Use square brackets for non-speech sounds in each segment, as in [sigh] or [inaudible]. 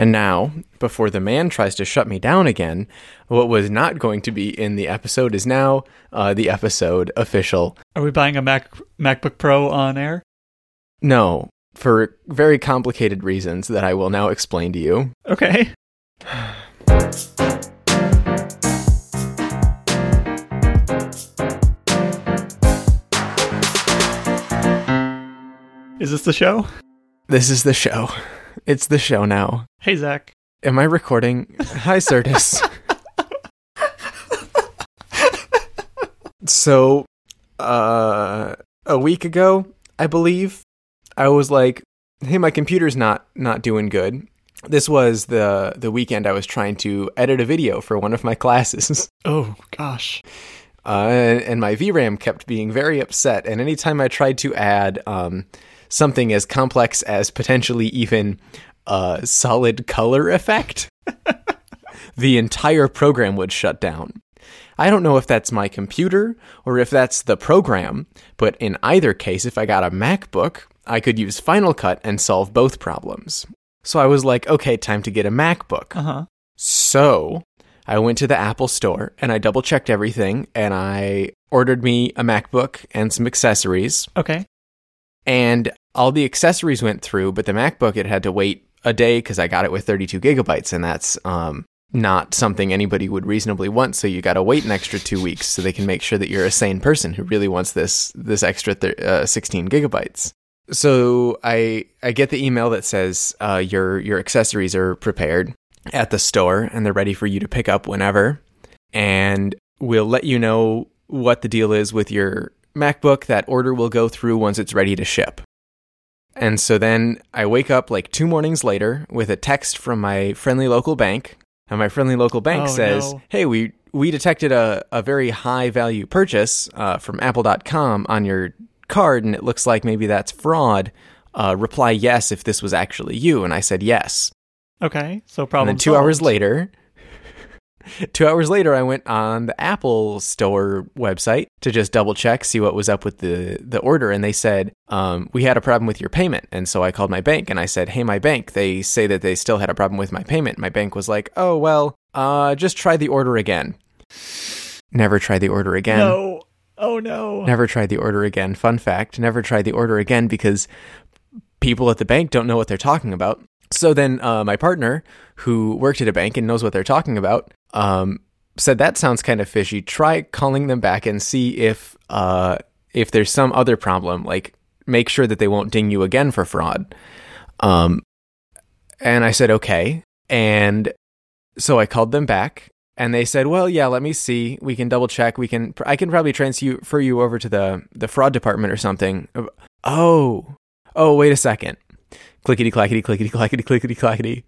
And now, before the man tries to shut me down again, what was not going to be in the episode is now uh, the episode official. Are we buying a Mac MacBook Pro on air? No, for very complicated reasons that I will now explain to you. Okay. [sighs] Is this the show? This is the show. It's the show now. Hey, Zach. Am I recording? Hi, Certus. [laughs] so, uh, a week ago, I believe, I was like, "Hey, my computer's not not doing good." This was the the weekend I was trying to edit a video for one of my classes. [laughs] Oh, gosh. Uh, and my VRAM kept being very upset. And anytime I tried to add um, something as complex as potentially even a solid color effect, [laughs] the entire program would shut down. I don't know if that's my computer or if that's the program, but in either case, if I got a MacBook, I could use Final Cut and solve both problems. So I was like, okay, time to get a MacBook. Uh huh. So I went to the Apple store and I double checked everything and I ordered me a MacBook and some accessories. Okay. And all the accessories went through, but the MacBook it had to wait a day because I got it with 32 gigabytes, and that's um, not something anybody would reasonably want. So you got to wait an extra two weeks so they can make sure that you're a sane person who really wants this this extra thir- uh, 16 gigabytes. So I I get the email that says uh, your your accessories are prepared at the store and they're ready for you to pick up whenever, and we'll let you know what the deal is with your MacBook. That order will go through once it's ready to ship. And so then I wake up like two mornings later with a text from my friendly local bank. And my friendly local bank Oh, says, no. Hey, we, we detected a, a very high value purchase uh, from Apple.com on your card, and it looks like maybe that's fraud. Uh, reply yes if this was actually you. And I said yes. Okay. So And problem. then two hours later, [laughs] two hours later, I went on the Apple Store website to just double check, see what was up with the the order, and they said um, we had a problem with your payment. And so I called my bank and I said, "Hey, my bank, they say that they still had a problem with my payment." My bank was like, "Oh well, uh, just try the order again." Never try the order again. No. Oh no. Never try the order again. Fun fact: never try the order again because people at the bank don't know what they're talking about. So then, uh, my partner, who worked at a bank and knows what they're talking about, um, said that sounds kind of fishy. Try calling them back and see if uh, if there's some other problem. Like, make sure that they won't ding you again for fraud. Um, and I said okay, and so I called them back. And they said, "Well, yeah, let me see. We can double check. We can. I can probably transfer you over to the the fraud department or something." Oh, oh, wait a second. Clickety clackety clickety clackety clickety clackety.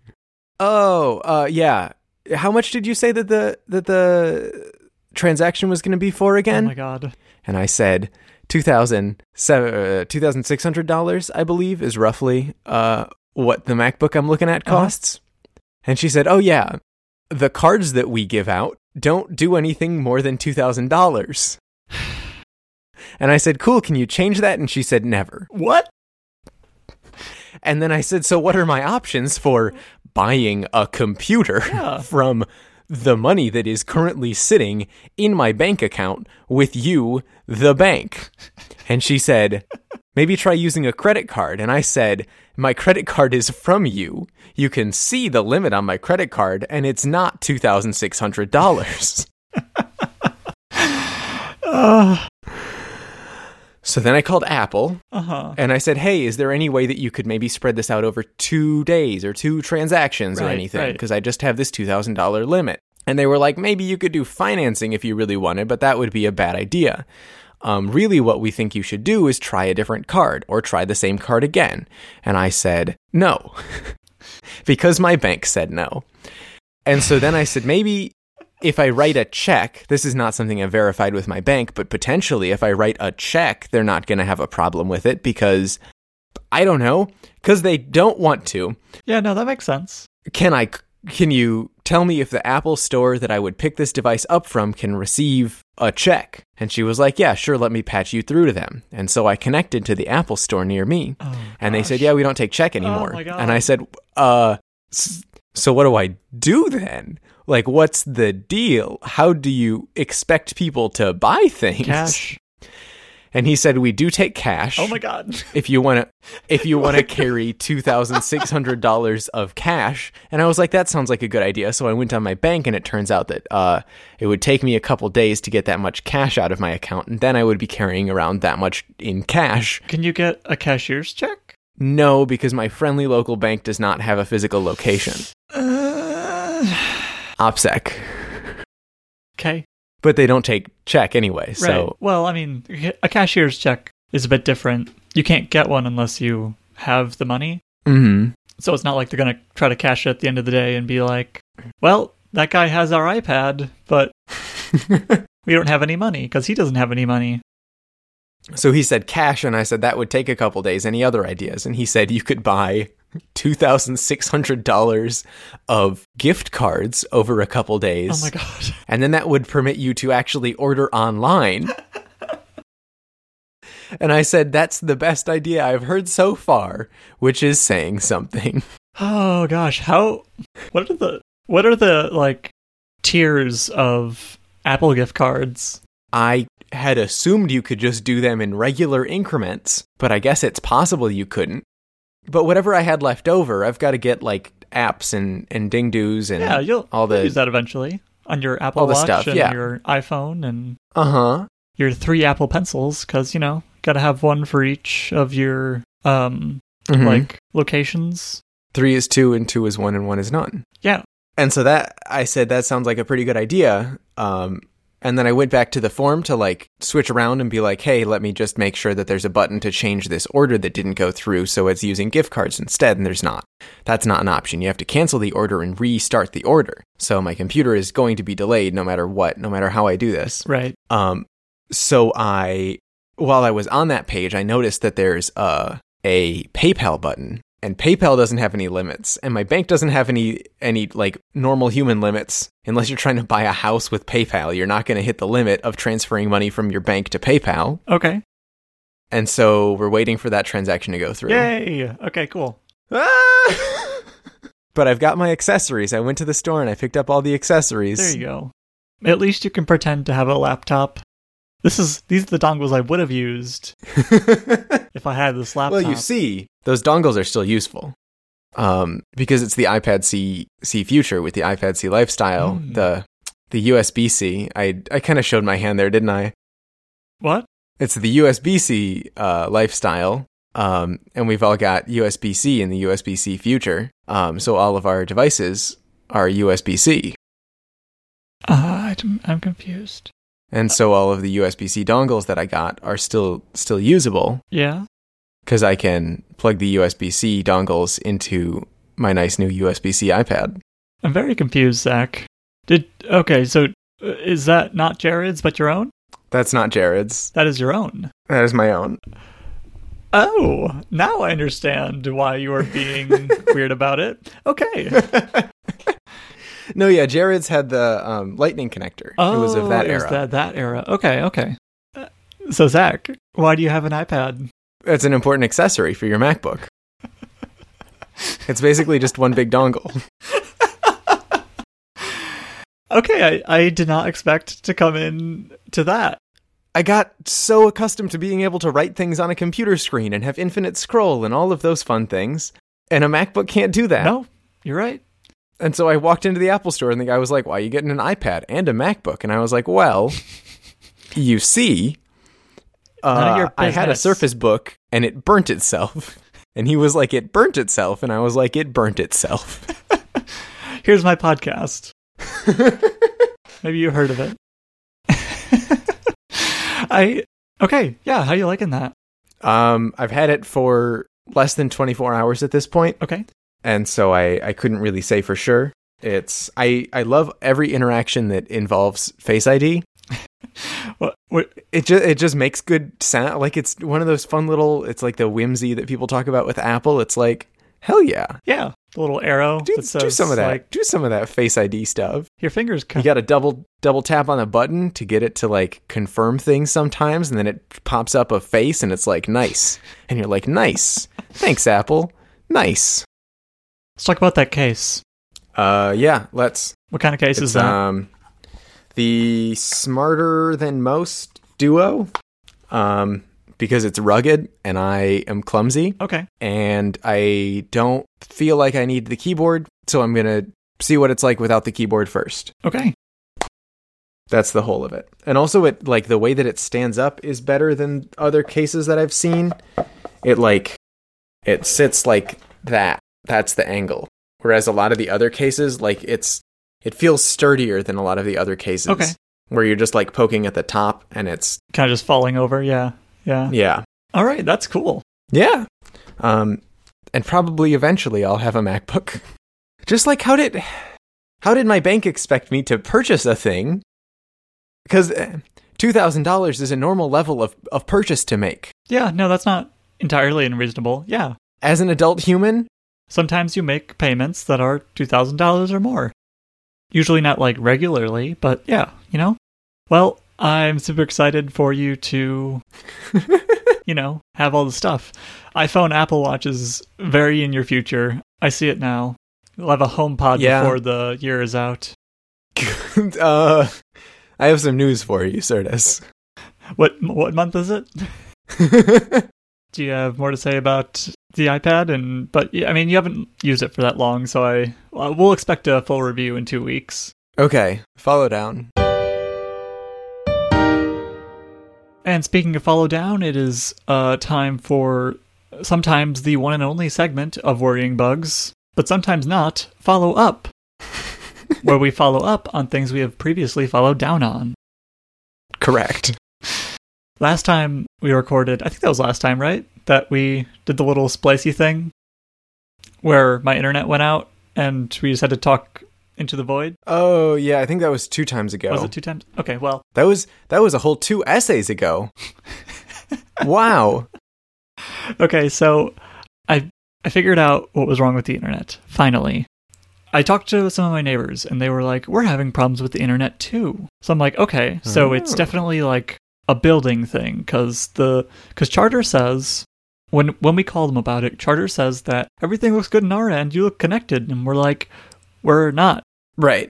Oh, uh, yeah. How much did you say that the that the transaction was going to be for again? Oh my god. and I said two thousand uh, two thousand six hundred dollars, I believe, is roughly uh, what the MacBook I'm looking at Uh-huh. costs. And she said, "Oh yeah, the cards that we give out don't do anything more than two thousand dollars." And I said, "Cool, can you change that?" And she said, "Never." What? And then I said, "So what are my options for buying a computer [laughs] Yeah. from the money that is currently sitting in my bank account with you, the bank?" And she said, "Maybe try using a credit card." And I said, "My credit card is from you. You can see the limit on my credit card and it's not $2,600." [laughs] Uh So then I called Apple huh. And I said, "Hey, is there any way that you could maybe spread this out over two days or two transactions or Right, anything? right. Because I just have this two thousand dollar limit." And they were like, "Maybe you could do financing if you really wanted, but that would be a bad idea. Um, really, what we think you should do is try a different card or try the same card again." And I said, "No," [laughs] because my bank said no. And so then I said, maybe if I write a check, this is not something I've verified with my bank, but potentially if I write a check, they're not going to have a problem with it because I don't know, because they don't want to. Yeah, no, that makes sense. Can I? Can you tell me if the Apple store that I would pick this device up from can receive a check? And she was like, Yeah, sure, let me patch you through to them. And so I connected to the Apple store near me. Oh, And they said. Yeah, we don't take check anymore. my God. And I said, Uh, So what do I do then? Like, what's the deal? How do you expect people to buy things? Cash. [laughs] And he said, we do take cash. Oh my god. [laughs] if you want to if you want to carry $2600 of cash and i was like that sounds like a good idea so i went on my bank and it turns out that uh, it would take me a couple days to get that much cash out of my account and then i would be carrying around that much in cash Can you get a cashier's check? no because my friendly local bank does not have a physical location [sighs] Uh, opsec okay. but they don't take check anyway so. Well, I mean, a cashier's check is a bit different. You can't get one unless you have the money. mhm. So it's not like they're going to try to cash it at the end of the day and be like, well, that guy has our iPad, but [laughs] we don't have any money because he doesn't have any money. So he said cash, and I said that would take a couple days. Any other ideas? And he said you could buy two thousand six hundred dollars of gift cards over a couple days, Oh my god. [laughs] and then that would permit you to actually order online. and I said that's the best idea I've heard so far, which is saying something. [laughs] Oh gosh, how what are the what are the like tiers of Apple gift cards? I had assumed you could just do them in regular increments, but I guess it's possible you couldn't. But whatever I had left over, I've got to get like apps and and ding doos and Yeah, you'll all the use that eventually on your Apple all the Watch stuff, and yeah. your iPhone and uh huh. your three Apple pencils because you know got to have one for each of your um Like like locations. three is two and two is one and one is none. Yeah. And so that I said that sounds like a pretty good idea. Um, and then I went back to the form to like switch around and be like, hey, let me just make sure that there's a button to change this order that didn't go through, so it's using gift cards instead. And there's not. That's not an option. You have to cancel the order and restart the order. So my computer is going to be delayed no matter what, no matter how I do this. Right. Um, so I, while I was on that page, I noticed that there's a a PayPal button, and PayPal doesn't have any limits, and my bank doesn't have any any like normal human limits. Unless you're trying to buy a house with PayPal, you're not going to hit the limit of transferring money from your bank to PayPal. Okay. And so we're waiting for that transaction to go through. Yay. Okay. Cool. Ah! [laughs] but I've got my accessories. I went to the store and I picked up all the accessories. There you go. At least you can pretend to have a laptop. This is these are the dongles I would have used [laughs] if I had this laptop. Well, you see, those dongles are still useful. Um, because it's the iPad C C Future with the iPad C Lifestyle, Mm. the the USB C. I I kind of showed my hand there, didn't I? what? It's the USB C uh, Lifestyle. Um, and we've all got USB C in the USB C Future. Um, so all of our devices are USB C. Uh, I'm, I'm confused. And so all of the USB C dongles that I got are still still usable Yeah. Because I can plug the USB C dongles into my nice new USB C iPad. I'm very confused, Zach. Did okay? So uh, is that not Jared's, but your own? That's not Jared's. That is your own. That is my own. Oh, now I understand why you are being [laughs] weird about it. Okay. [laughs] No, yeah, Jared's had the um, Lightning connector. Oh, it was of that it was era. That, that era. Okay. Okay. Uh, So Zach, why do you have an iPad? It's an important accessory for your MacBook. it's basically just one big dongle. [laughs] Okay, I, I did not expect to come in to that. I got so accustomed to being able to write things on a computer screen and have infinite scroll and all of those fun things, and a MacBook can't do that. No, you're right. And so I walked into the Apple store and the guy was like, Why are you getting an iPad and a MacBook? And I was like, Well, [laughs] you see, uh, I had a. Surface Book and it burnt itself. [laughs] And he was like, It burnt itself. And I was like, It burnt itself. [laughs] Here's my podcast. [laughs] Maybe you heard of it. I okay, yeah. How you liking that? um, I've had it for less than 24 hours at this point, Okay, And so I, I couldn't really say for sure. It's I, I love every interaction that involves Face ID. what? It just it just makes good sound. Like it's one of those fun little. It's like the whimsy that people talk about with Apple. It's like hell yeah, Yeah, the little arrow. do, that do some of that. Like do some of that Face ID stuff. your fingers. You got to double double tap on the button to get it to like confirm things sometimes, and then it pops up a face, and it's like nice, and you're like nice, thanks Apple, nice. Let's talk about that case. Uh, yeah, let's. What kind of case is that? um, the smarter than most duo, um, because it's rugged and I am clumsy okay. and I don't feel like I need the keyboard, so I'm gonna see what it's like without the keyboard first. Okay. That's the whole of it. And also it like the way that it stands up is better than other cases that I've seen. It like it sits like that. That's the angle. Whereas a lot of the other cases like it's it feels sturdier than a lot of the other cases. Okay. Where you're just like poking at the top and it's Kind of just falling over. Yeah. Yeah. yeah. All right. That's cool. Yeah. Um and probably eventually I'll have a MacBook. Just like how did how did my bank expect me to purchase a thing? Cuz $2,000 is a normal level of of purchase to make. Yeah. No, that's not entirely unreasonable. Yeah. As an adult human, Sometimes you make payments that are $2,000 or more. Usually not like regularly, but yeah, you know? Well, I'm super excited for you to, [laughs] you know, have all the stuff. iPhone, Apple Watch is very in your future. I see it now. You'll have a HomePod Yeah. before the year is out. [laughs] uh I have some news for you, Certus. What what month is it? [laughs] Do you have more to say about the iPad? And but I mean, you haven't used it for that long, so I uh, we'll expect a full review in two weeks. okay, follow down. And speaking of follow down, it is uh, time for sometimes the one and only segment of Worrying Bugs, but sometimes not, follow up, [laughs] where we follow up on things we have previously followed down on. Correct. Last time we recorded, I think that was last time, right? That we did the little splicey thing where my internet went out and we just had to talk into the void. Oh, yeah, I think that was 2 times ago. Was it two times? Okay, well, That was that was a whole two essays ago. [laughs] wow. Okay, so I I figured out what was wrong with the internet. Finally. I talked to some of my neighbors and they were like, "We're having problems with the internet too." So I'm like, "Okay, so it's Oh. definitely like a building thing cuz the cuz Charter says when when we call them about it, Charter says that everything looks good in our end, you look connected." And we're like, "We're not." Right.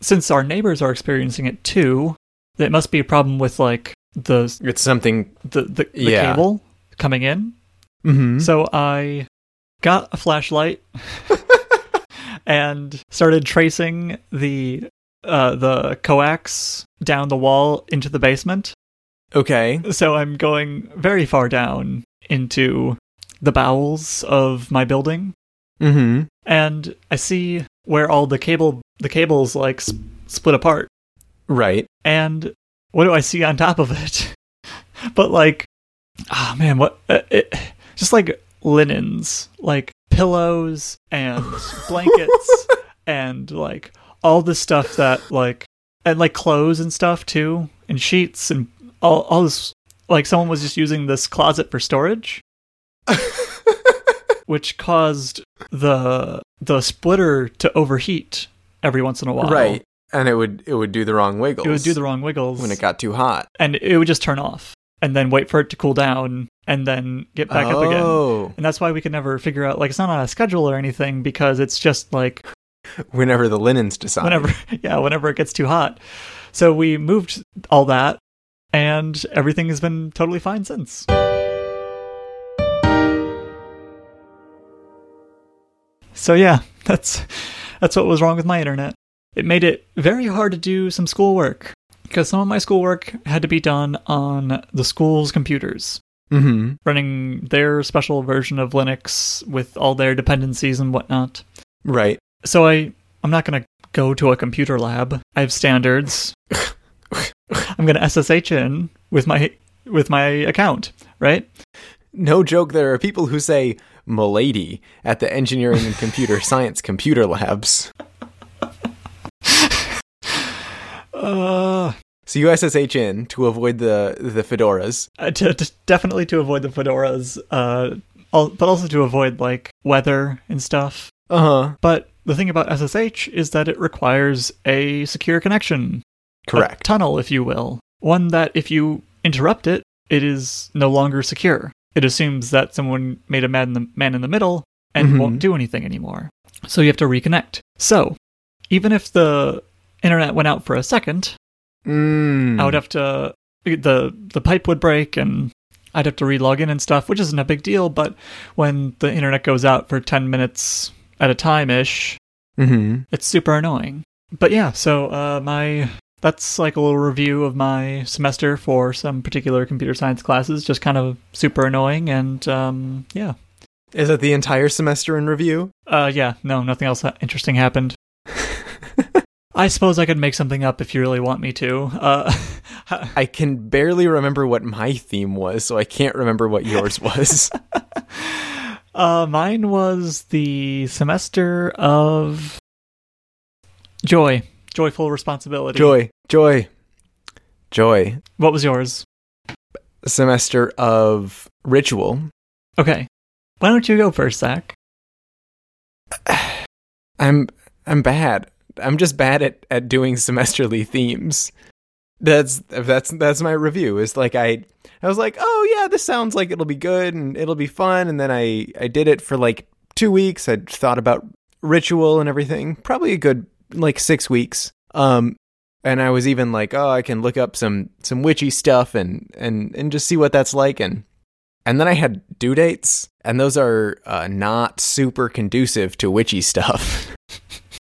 Since our neighbors are experiencing it too, it must be a problem with like the It's something the the, the Yeah. cable coming in Mhm. so I got a flashlight [laughs] and started tracing the uh, the coax down the wall into the basement. Okay. So I'm going very far down into the bowels of my building, Mhm. and I see where all the cable the cables like s- split apart. Right. And what do I see on top of it? [laughs] but like, ah man, what? Uh, it, just like linens, like pillows and [laughs] blankets, and like all the stuff that like, and like clothes and stuff too, and sheets and all all this. Like someone was just using this closet for storage, [laughs] which caused the the splitter to overheat every once in a while. Right. And it would it would do the wrong wiggles. It would do the wrong wiggles when it got too hot. and it would just turn off and then wait for it to cool down and then get back up again. Oh. And that's why we could never figure out like it's not on a schedule or anything because it's just like Whenever the linens decide. whenever [laughs] yeah, whenever it gets too hot. So we moved all that and everything has been totally fine since. So yeah, [laughs] that's that's what was wrong with my internet. It made it very hard to do some schoolwork because some of my schoolwork had to be done on the school's computers, Mhm. running their special version of Linux with all their dependencies and whatnot. Right. So I I'm not going to go to a computer lab. I have standards. [laughs] [laughs] I'm going to SSH in with my with my account, right? No joke, there are people who say "milady" at the engineering and computer [laughs] science computer labs. Uh, So you SSH in to avoid the the fedoras. uh, to, to- definitely to avoid the fedoras, uh, but also to avoid like weather and stuff. Uh huh. But the thing about SSH is that it requires a secure connection, Correct. tunnel, if you will, one that if you interrupt it, it is no longer secure. It assumes that someone made a man in the man in the middle and Mhm. won't do anything anymore. So you have to reconnect. So even if the internet went out for a second, Mm. I would have to the the pipe would break and I'd have to re-log in and stuff, which isn't a big deal. But when the internet goes out for ten minutes at a time ish, hmm it's super annoying. But yeah, so uh, my that's like a little review of my semester for some particular computer science classes. Just kind of super annoying, and um, yeah, Is that the entire semester in review? uh, yeah, no, nothing else interesting happened. [laughs] I suppose I could make something up if you really want me to. Uh, [laughs] I can barely remember what my theme was, so I can't remember what yours [laughs] was. uh, mine was the semester of joy, joyful responsibility. joy, joy, joy. What was yours? Semester of ritual. Okay, why don't you go first, Zach? [sighs] I'm I'm bad. I'm just bad at, at doing [laughs] semesterly themes. That's that's that's my review. Is like I I was like, oh yeah, this sounds like it'll be good and it'll be fun. And then I I did it for like two weeks. I thought about ritual and everything. Probably a good like six weeks. Um, and I was even like, oh, I can look up some some witchy stuff and and and just see what that's like. And and then I had due dates, and those are uh, not super conducive to witchy stuff.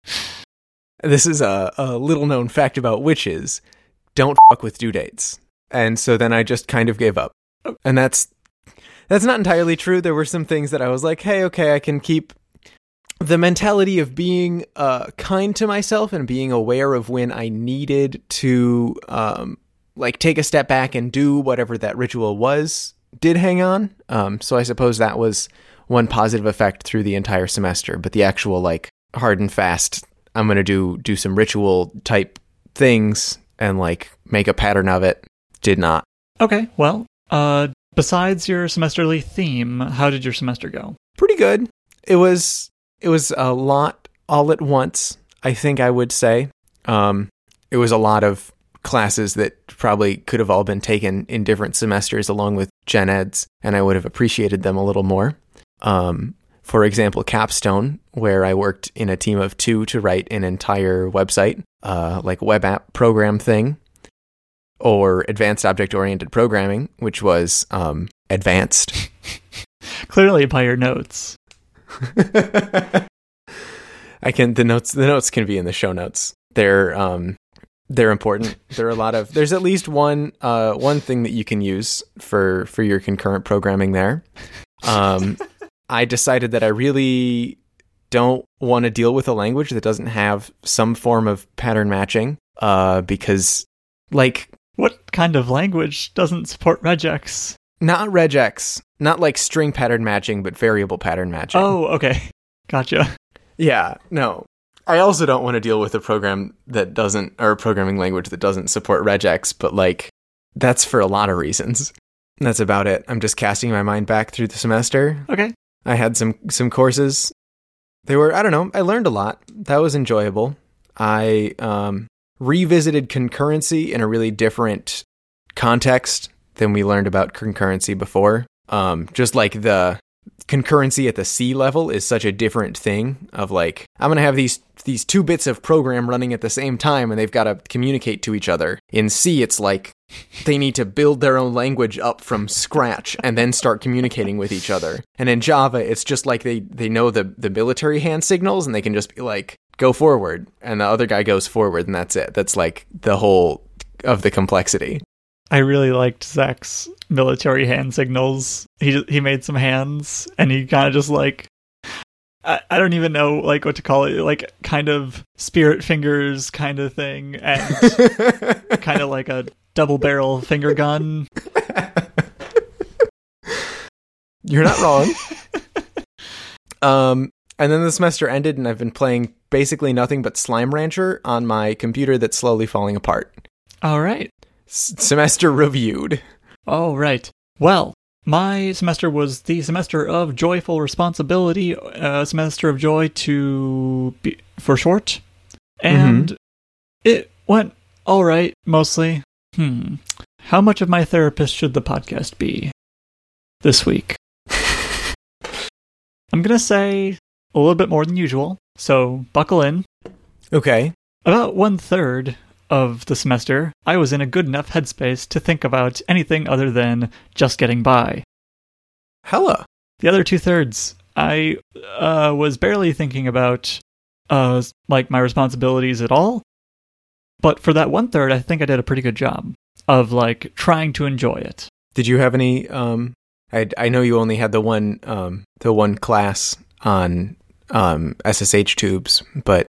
[laughs] this is a, a little known fact about witches don't fuck with due dates. And so then I just kind of gave up. And that's that's not entirely true. There were some things that I was like, hey, okay, I can keep the mentality of being uh, kind to myself and being aware of when I needed to um, like take a step back and do whatever that ritual was did hang on. Um, so I suppose that was one positive effect through the entire semester. But the actual like hard and fast, I'm gonna do do some ritual type things and like make a pattern of it did not. Okay, well, uh, besides your semesterly theme, how did your semester go? Pretty good. It was it was a lot all at once. I think I would say. Um, it was a lot of classes that probably could have all been taken in different semesters along with gen eds, and I would have appreciated them a little more. Um, for example, Capstone, where I worked in a team of two to write an entire website, uh, like web app program thing, or advanced object oriented programming, which was um, advanced. [laughs] Clearly by your notes. [laughs] I can the notes the notes can be in the show notes. They're um they're important. There are a lot of there's at least one uh one thing that you can use for for your concurrent programming there. Um I decided that I really don't want to deal with a language that doesn't have some form of pattern matching uh because like What kind of language doesn't support regex? Not regex, not like string pattern matching but variable pattern matching. Oh, okay. [laughs] Gotcha. Yeah, no. I also don't want to deal with a program that doesn't, or a programming language that doesn't support regex, but like, that's for a lot of reasons. That's about it. I'm just casting my mind back through the semester. Okay. I had some some courses. They were I don't know. I learned a lot. That was enjoyable. I um, revisited concurrency in a really different context than we learned about concurrency before. Um, just like the concurrency at the C level is such a different thing of like I'm going to have these these two bits of program running at the same time and they've got to communicate to each other. In C it's like they need to build their own language up from scratch and then start communicating with each other. And in Java it's just like they they know the the military hand signals and they can just be like go forward and the other guy goes forward and that's it. That's like the whole of the complexity. I really liked Zach's military hand signals. He he made some hands and he kind of just like I, I don't even know like what to call it, like kind of spirit fingers kind of thing and [laughs] kind of like a double barrel finger gun. [laughs] You're not wrong. um, and then the semester ended, and I've been playing basically nothing but Slime Rancher on my computer that's slowly falling apart. All right. S- semester reviewed. Oh, right. Well, my semester was the semester of joyful responsibility, a semester of joy to be for short, and it went all right mostly. Hmm. How much of my therapist should the podcast be this week? [laughs] I'm gonna say a little bit more than usual, so buckle in. Okay. About one third of the semester, I was in a good enough headspace to think about anything other than just getting by. Hella. The other two thirds, I uh, was barely thinking about uh, like my responsibilities at all. But for that one third, I think I did a pretty good job of like trying to enjoy it. Did you have any? Um, I I know you only had the one um the one class on um SSH tubes, but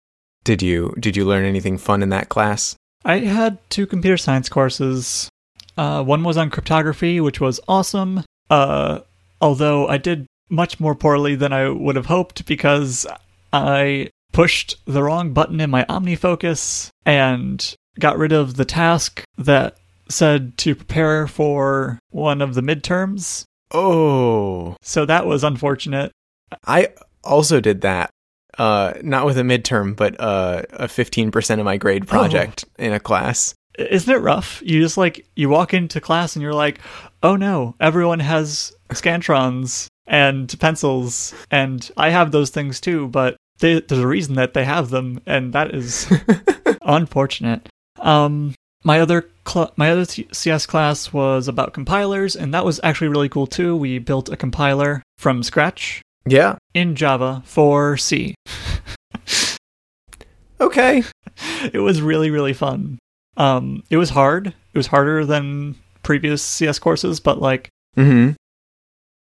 did you did you learn anything fun in that class? I had two computer science courses. Uh, one was on cryptography, which was awesome. Uh, although I did much more poorly than I would have hoped because I pushed the wrong button in my OmniFocus and got rid of the task that said to prepare for one of the midterms. Oh, So that was unfortunate. I also did that. Uh, not with a midterm, but uh, a fifteen percent of my grade project in a class. Isn't it rough? You just like you walk into class and you're like, "Oh no, everyone has scantrons and pencils and I have those things too, but they, there's a reason that they have them and that is [laughs] unfortunate." Um my other cl- my other T- CS class was about compilers and that was actually really cool too. We built a compiler from scratch Yeah. in Java for C. Okay. [laughs] it was really really fun um it was hard it was harder than previous cs courses but like Mm-hmm.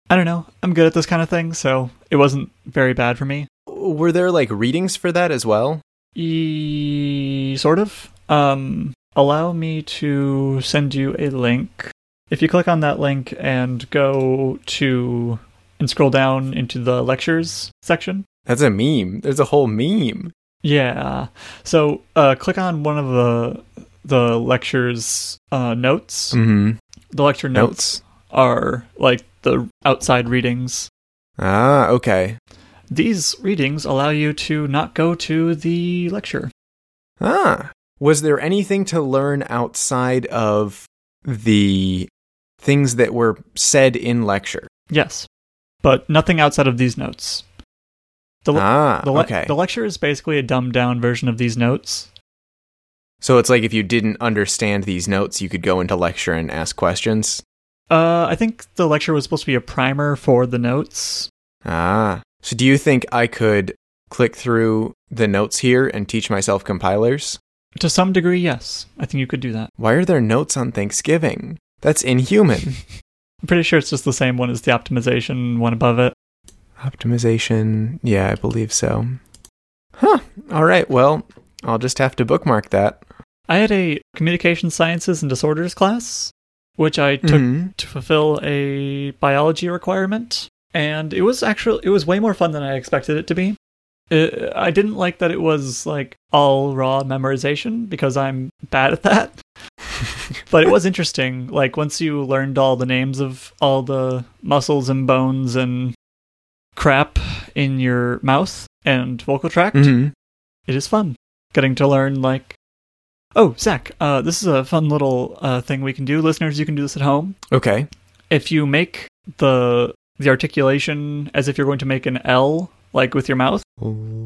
i don't know i'm good at this kind of thing so it wasn't very bad for me Were there like readings for that as well? e sort of um allow me to send you a link if you click on that link and go to and scroll down into the lectures section That's a meme. There's a whole meme. Yeah. So uh, click on one of the the lecture's uh, notes. Mm-hmm. The lecture notes, Notes. are like the outside readings. Ah, okay. These readings allow you to not go to the lecture. Ah. Was there anything to learn outside of the things that were said in lecture? Yes, but nothing outside of these notes. The le- ah, the, le- okay. the lecture is basically a dumbed down version of these notes. so it's like if you didn't understand these notes, you could go into lecture and ask questions. Uh, I think the lecture was supposed to be a primer for the notes. Ah. So do you think I could click through the notes here and teach myself compilers? To some degree, yes. I think you could do that. Why are there notes on Thanksgiving? That's inhuman. [laughs] I'm pretty sure it's just the same one as the optimization one above it. Optimization. Yeah, I believe so. Huh. All right. Well, I'll just have to bookmark that. I had a communication sciences and disorders class, which I took Mhm. to fulfill a biology requirement, and it was actually it was way more fun than I expected it to be. Uh I didn't like that it was like all raw memorization because I'm bad at that. But it was interesting. Like once you learned all the names of all the muscles and bones and crap in your mouth and vocal tract, Mhm. it is fun getting to learn like oh zach uh, this is a fun little uh, thing we can do listeners you can do this at home Okay. if you make the the articulation as if you're going to make an l like with your mouth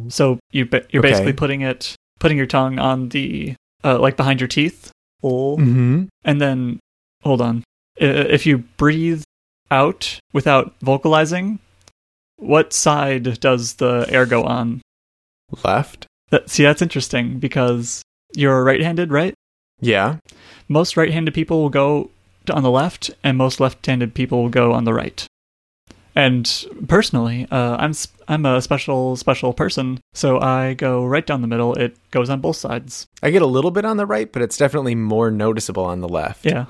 so you, you're Okay. basically putting it putting your tongue on the uh, like behind your teeth oh. Mm-hmm. and then hold on if you breathe out without vocalizing what side does the air go on Left. that, see that's interesting because you're right-handed right Yeah. most right-handed people will go on the left and most left-handed people will go on the right and personally uh, i'm s- i'm a special special person so i go right down the middle it goes on both sides I get a little bit on the right, but it's definitely more noticeable on the left. yeah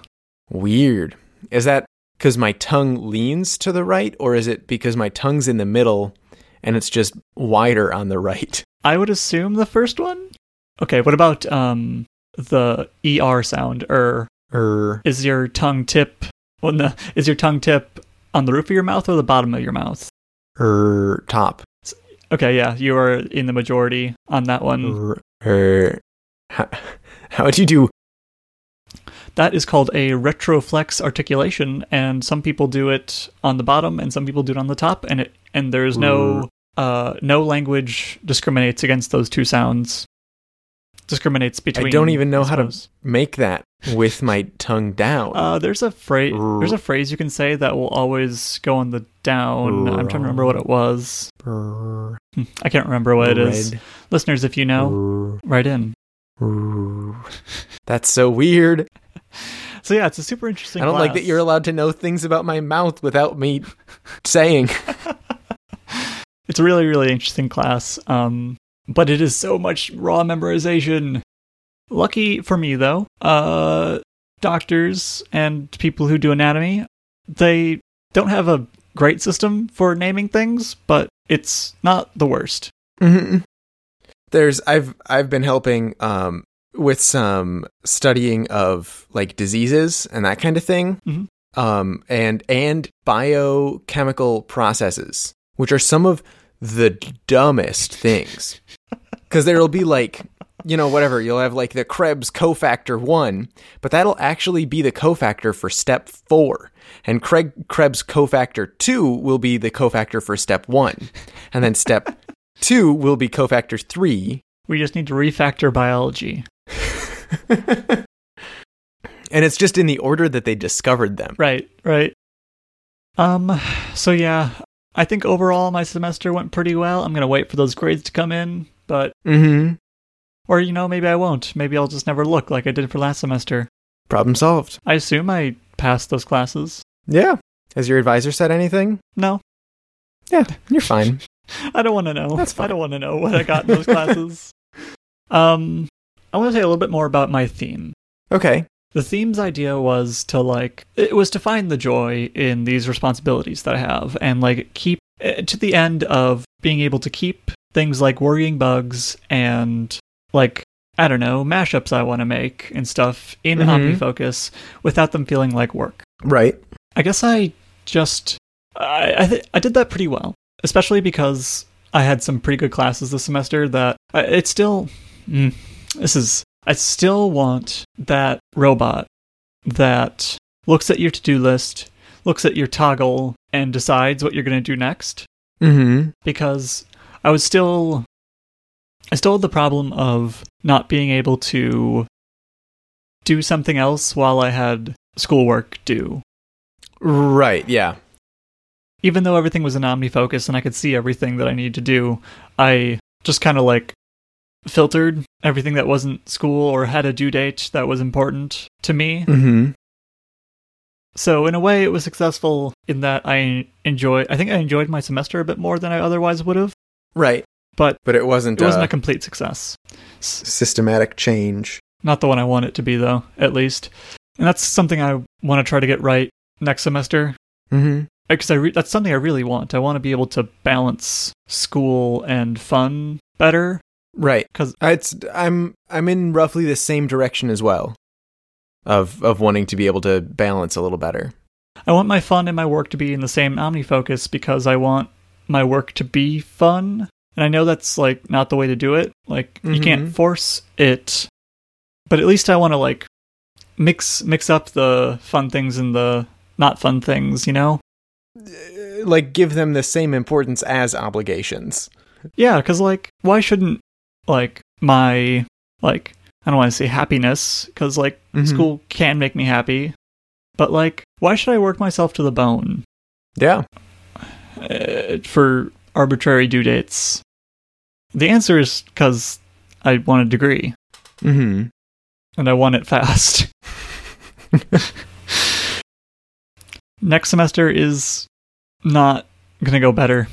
Weird. Is that because my tongue leans to the right, or is it because my tongue's in the middle and it's just wider on the right? [laughs] i would assume the first one okay what about um the er sound er Er. is your tongue tip well no, is your tongue tip on the roof of your mouth or the bottom of your mouth Er. Top. okay yeah you are in the majority on that one Er. er. How, how would you do? That is called a retroflex articulation, and some people do it on the bottom, and some people do it on the top, and it and there's no uh, no language discriminates against those two sounds. Discriminates between. I don't even know how to make that with my tongue down. Uh, there's a phrase. There's a phrase you can say that will always go on the down. I'm trying to remember what it was. Hmm, I can't remember what it is. Listeners, if you know, write in. That's so weird. [laughs] So yeah, it's a super interesting. I don't like that you're allowed to know things about my mouth without me saying. [laughs] It's a really, really interesting class. Um, but it is so much raw memorization. Lucky for me, though, uh, doctors and people who do anatomy, they don't have a great system for naming things, but it's not the worst. hmm There's I've I've been helping um with some studying of like diseases and that kind of thing. Mhm. Um and and biochemical processes, which are some of the dumbest things. Cuz there'll be like you know whatever, you'll have like the Krebs cofactor 1, but that'll actually be the cofactor for step 4. And Craig Krebs cofactor 2 will be the cofactor for step 1. And then step [laughs] Two will be cofactor three, We just need to refactor biology. [laughs] and it's just in the order that they discovered them. Right, right. Um, so yeah, I think overall my semester went pretty well. I'm gonna wait for those grades to come in, but Mm-hmm. or you know maybe I won't. Maybe I'll just never look like I did for last semester. Problem solved. I assume I passed those classes. Yeah. Has your advisor said anything? No, Yeah, you're fine. [laughs] I don't want to know. That's fine. I don't want to know what I got in those classes. [laughs] Um, I want to say a little bit more about my theme. Okay. The theme's idea was to like it was to find the joy in these responsibilities that I have and like keep eh, to the end of being able to keep things like worrying bugs and like I don't know mashups I want to make and stuff in Mhm. OmniFocus without them feeling like work. Right. I guess I just I I, th- I did that pretty well, especially because I had some pretty good classes this semester. That I- it's still mm, this is I still want that robot that looks at your to do list, looks at your toggle, and decides what you're going to do next. Mm-hmm. Because I was still I still had the problem of not being able to do something else while I had schoolwork due. Right. Yeah. even though everything was in OmniFocus and I could see everything that I needed to do, I just kind of like filtered everything that wasn't school or had a due date that was important to me. Mm-hmm. So in a way, it was successful in that I enjoy. I think I enjoyed my semester a bit more than I otherwise would have, Right. but But it wasn't, it wasn't uh, a complete success. Systematic change. Not the one I want it to be, though. At least, and that's something I want to try to get right next semester. Mm-hmm. because I re- that's something I really want. I want to be able to balance school and fun better. Right. 'Cause- it's I'm I'm in roughly the same direction as well. Of of wanting to be able to balance a little better. I want my fun and my work to be in the same OmniFocus because I want my work to be fun. And I know that's like not the way to do it. Like you can't force it, but at least I want to like mix mix up the fun things and the not fun things. You know? Uh, Like give them the same importance as obligations. Yeah, because like why shouldn't like my like I don't want to say happiness because like Mhm. school can make me happy, but like why should I work myself to the bone Yeah. Uh, for arbitrary due dates? The answer is because I want a degree Mm-hmm. and I want it fast. [laughs] Next semester is not gonna go better.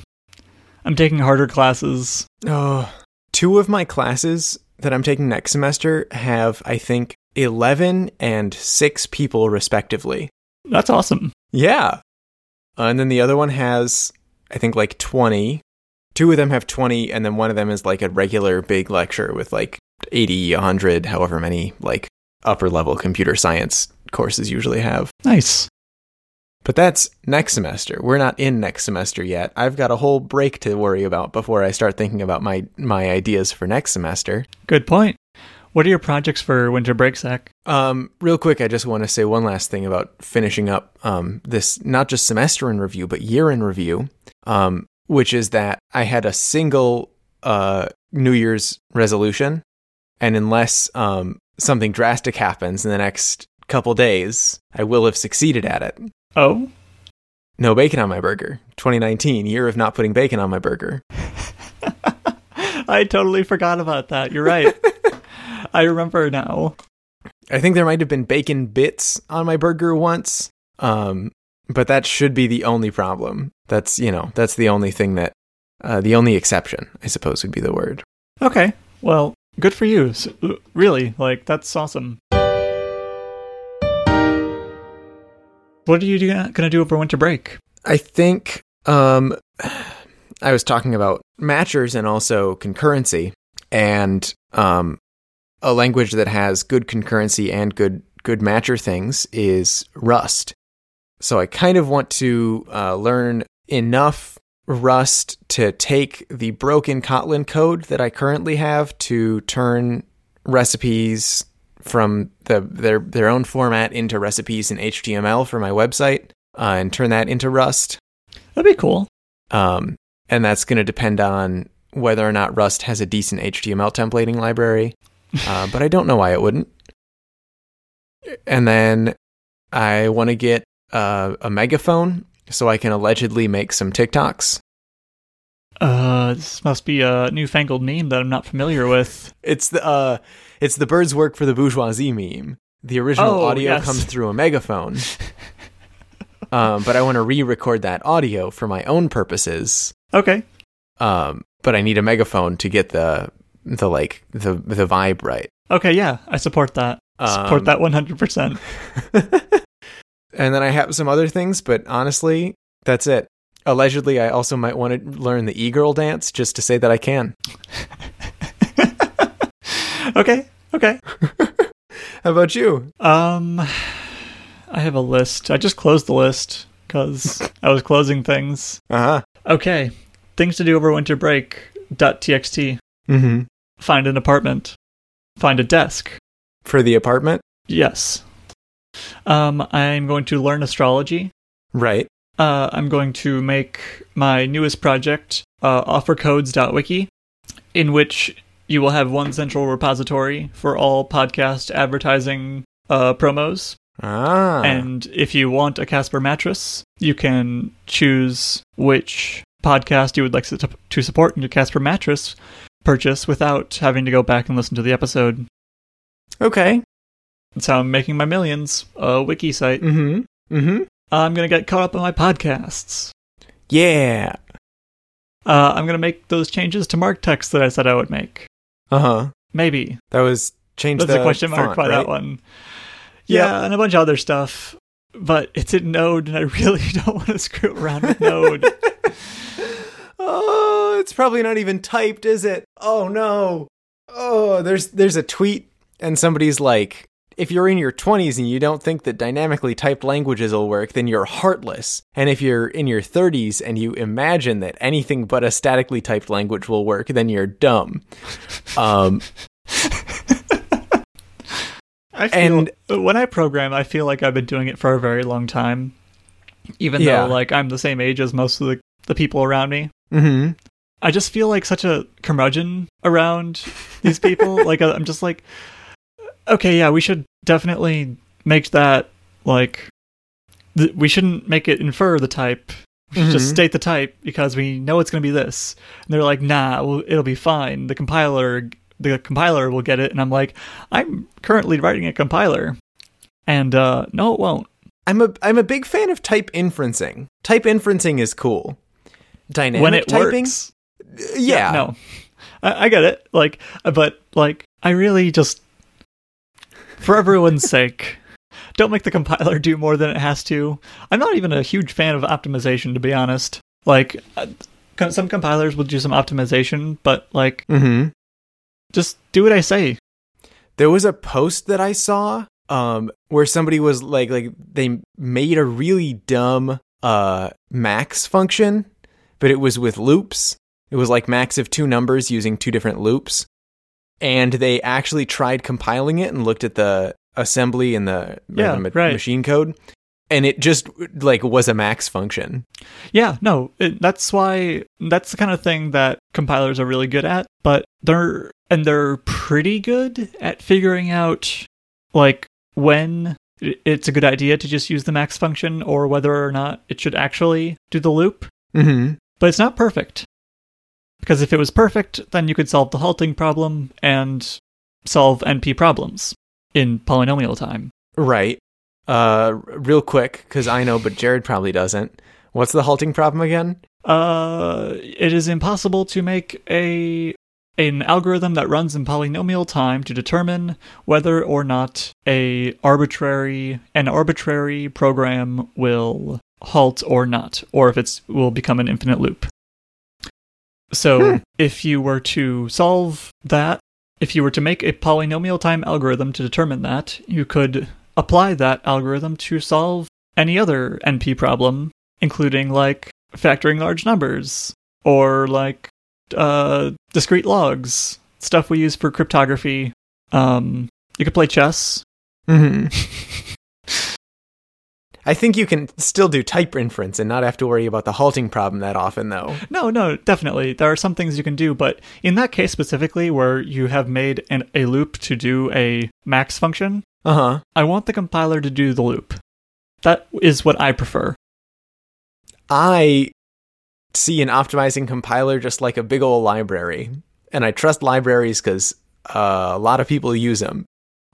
I'm taking harder classes. Oh, two of my classes that I'm taking next semester have, I think, 11 and 6 people respectively. That's awesome. Yeah. Uh, and then the other one has, I think, like 20. Two of them have 20, and then one of them is like a regular big lecture with like 80, 100, however many like upper level computer science courses usually have. Nice. But that's next semester. We're not in next semester yet. I've got a whole break to worry about before I start thinking about my my ideas for next semester. Good point. What are your projects for winter break, Zach? Um, real quick, I just want to say one last thing about finishing up um, this not just semester in review, but year in review, um, which is that I had a single uh, New Year's resolution, And unless um, something drastic happens in the next couple days, I will have succeeded at it. Oh, No bacon on my burger. 2019, year of not putting bacon on my burger. [laughs] I totally forgot about that. You're right. [laughs] I remember now. I think there might have been bacon bits on my burger once. Um, but that should be the only problem. That's, you know, that's the only thing that, uh, the only exception, I suppose would be the word. Okay. Well, good for you. S- really, like that's awesome. What are you going to do over winter break? I think um, [sighs] I was talking about matchers and also concurrency, and um, a language that has good concurrency and good good matcher things is Rust. So I kind of want to uh, learn enough Rust to take the broken Kotlin code that I currently have to turn recipes from the their their own format into recipes in HTML for my website uh, and turn that into Rust. That'd be cool. Um, and that's going to depend on whether or not Rust has a decent HTML templating library. Uh, but I don't know why it wouldn't. And then I want to get uh, a megaphone so I can allegedly make some TikToks. Uh, this must be a newfangled meme that I'm not familiar with. It's the uh, it's the birds work for the bourgeoisie meme. The original Oh, audio yes. comes through a megaphone. um, [laughs] but I want to re-record that audio for my own purposes. Okay. Um, but I need a megaphone to get the the like the the vibe right. Okay, yeah, I support that. Support Um, that 100%. [laughs] and then I have some other things, but honestly, that's it. Allegedly, I also might want to learn the e-girl dance just to say that I can. [laughs] okay. Okay. [laughs] How about you? Um I have a list. I just closed the list cuz I was closing things. Uh huh. Okay. Things to do over winter break. Dot .txt. Mm-hmm. Find an apartment. Find a desk. For the apartment, Yes. Um I'm going to learn astrology. right? Uh, I'm going to make my newest project, uh, offercodes.wiki, in which you will have one central repository for all podcast advertising uh, promos. Ah, And if you want a Casper mattress, you can choose which podcast you would like to to support in your Casper mattress purchase without having to go back and listen to the episode. okay. That's how I'm making my millions. A wiki site. Mm-hmm. Mm-hmm. I'm going to get caught up on my podcasts. Yeah. Uh, I'm going to make those changes to mark text that I said I would make. Uh huh. Maybe. That was change That's a question mark font, by right? that one. Yeah, and a bunch of other stuff. But it's in Node, and I [laughs] really don't want to screw around with Node. [laughs] oh, it's probably not even typed, is it? Oh no. Oh, there's there's a tweet and somebody's like, if you're in your 20s and you don't think that dynamically typed languages will work, then you're heartless. And if you're in your 30s and you imagine that anything but a statically typed language will work, then you're dumb. [laughs] Um, I feel, And- when I program, I feel like I've been doing it for a very long time. Even Yeah. though, like, I'm the same age as most of the, the people around me. mhm. I just feel like such a curmudgeon around these people. [laughs] like, I'm just like, okay, yeah, we should definitely make that like, th- we shouldn't make it infer the type. We should just state the type because we know it's going to be this. And they're like, nah, well, it'll be fine. The compiler, the compiler will get it. And I'm like, I'm currently writing a compiler, and uh, no, it won't. I'm a I'm a big fan of type inferencing. Type inferencing is cool. Dynamic when it typing, works, yeah, no, I, I get it. Like, but like, I really just, for everyone's [laughs] sake, don't make the compiler do more than it has to. I'm not even a huge fan of optimization, to be honest. Like, uh, some compilers will do some optimization, but like, Mm-hmm. just do what I say. There was a post that I saw um where somebody was like like they made a really dumb uh max function, but it was with loops. It was like max of two numbers using two different loops. And they actually tried compiling it and looked at the assembly and the, Yeah, the ma- right. machine code and it just like was a max function. Yeah, no, it, that's why that's the kind of thing that compilers are really good at, but they're and they're pretty good at figuring out like when it's a good idea to just use the max function or whether or not it should actually do the loop. Mm-hmm. But it's not perfect. Because if it was perfect, then you could solve the halting problem and solve NP problems in polynomial time. Right. Uh, real quick, because I know, but Jared probably doesn't. What's the halting problem again? Uh, it is impossible to make a an algorithm that runs in polynomial time to determine whether or not a arbitrary an arbitrary program will halt or not, or if it's will become an infinite loop. So, Hmm. if you were to solve that, if you were to make a polynomial time algorithm to determine that, you could apply that algorithm to solve any other NP problem, including like factoring large numbers or like uh, discrete logs, stuff we use for cryptography. Um, you could play chess. Mm-hmm. [laughs] I think you can still do type inference and not have to worry about the halting problem that often, though. No, no, definitely. There are some things you can do, but in that case specifically, where you have made an, a loop to do a max function, Uh huh. I want the compiler to do the loop. That is what I prefer. I see an optimizing compiler just like a big old library, and I trust libraries because uh, a lot of people use them.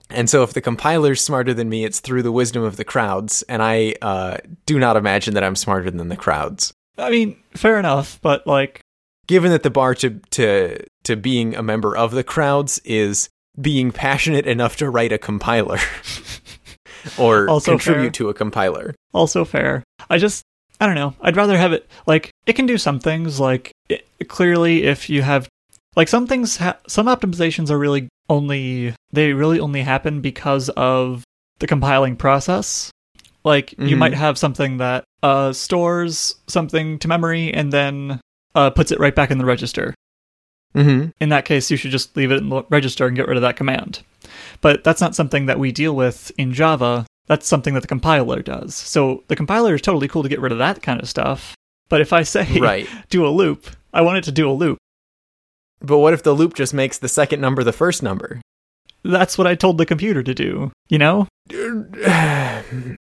And so, if the compiler's smarter than me, it's through the wisdom of the crowds, and I uh, do not imagine that I'm smarter than the crowds. I mean, fair enough, but like, Given that the bar to to to being a member of the crowds is being passionate enough to write a compiler [laughs] or Also contribute fair. to a compiler. also fair. I just, I don't know. I'd rather have it like it can do some things. Like it, clearly, if you have like some things, ha- some optimizations are really only they really only happen because of the compiling process. Like you Mhm. might have something that uh, stores something to memory and then uh, puts it right back in the register. Mm-hmm. In that case, you should just leave it in the register and get rid of that command. But that's not something that we deal with in Java. That's something that the compiler does. So the compiler is totally cool to get rid of that kind of stuff. But if I say Right. [laughs] do a loop, I want it to do a loop. But what if the loop just makes the second number the first number? That's what I told the computer to do. You know? [sighs]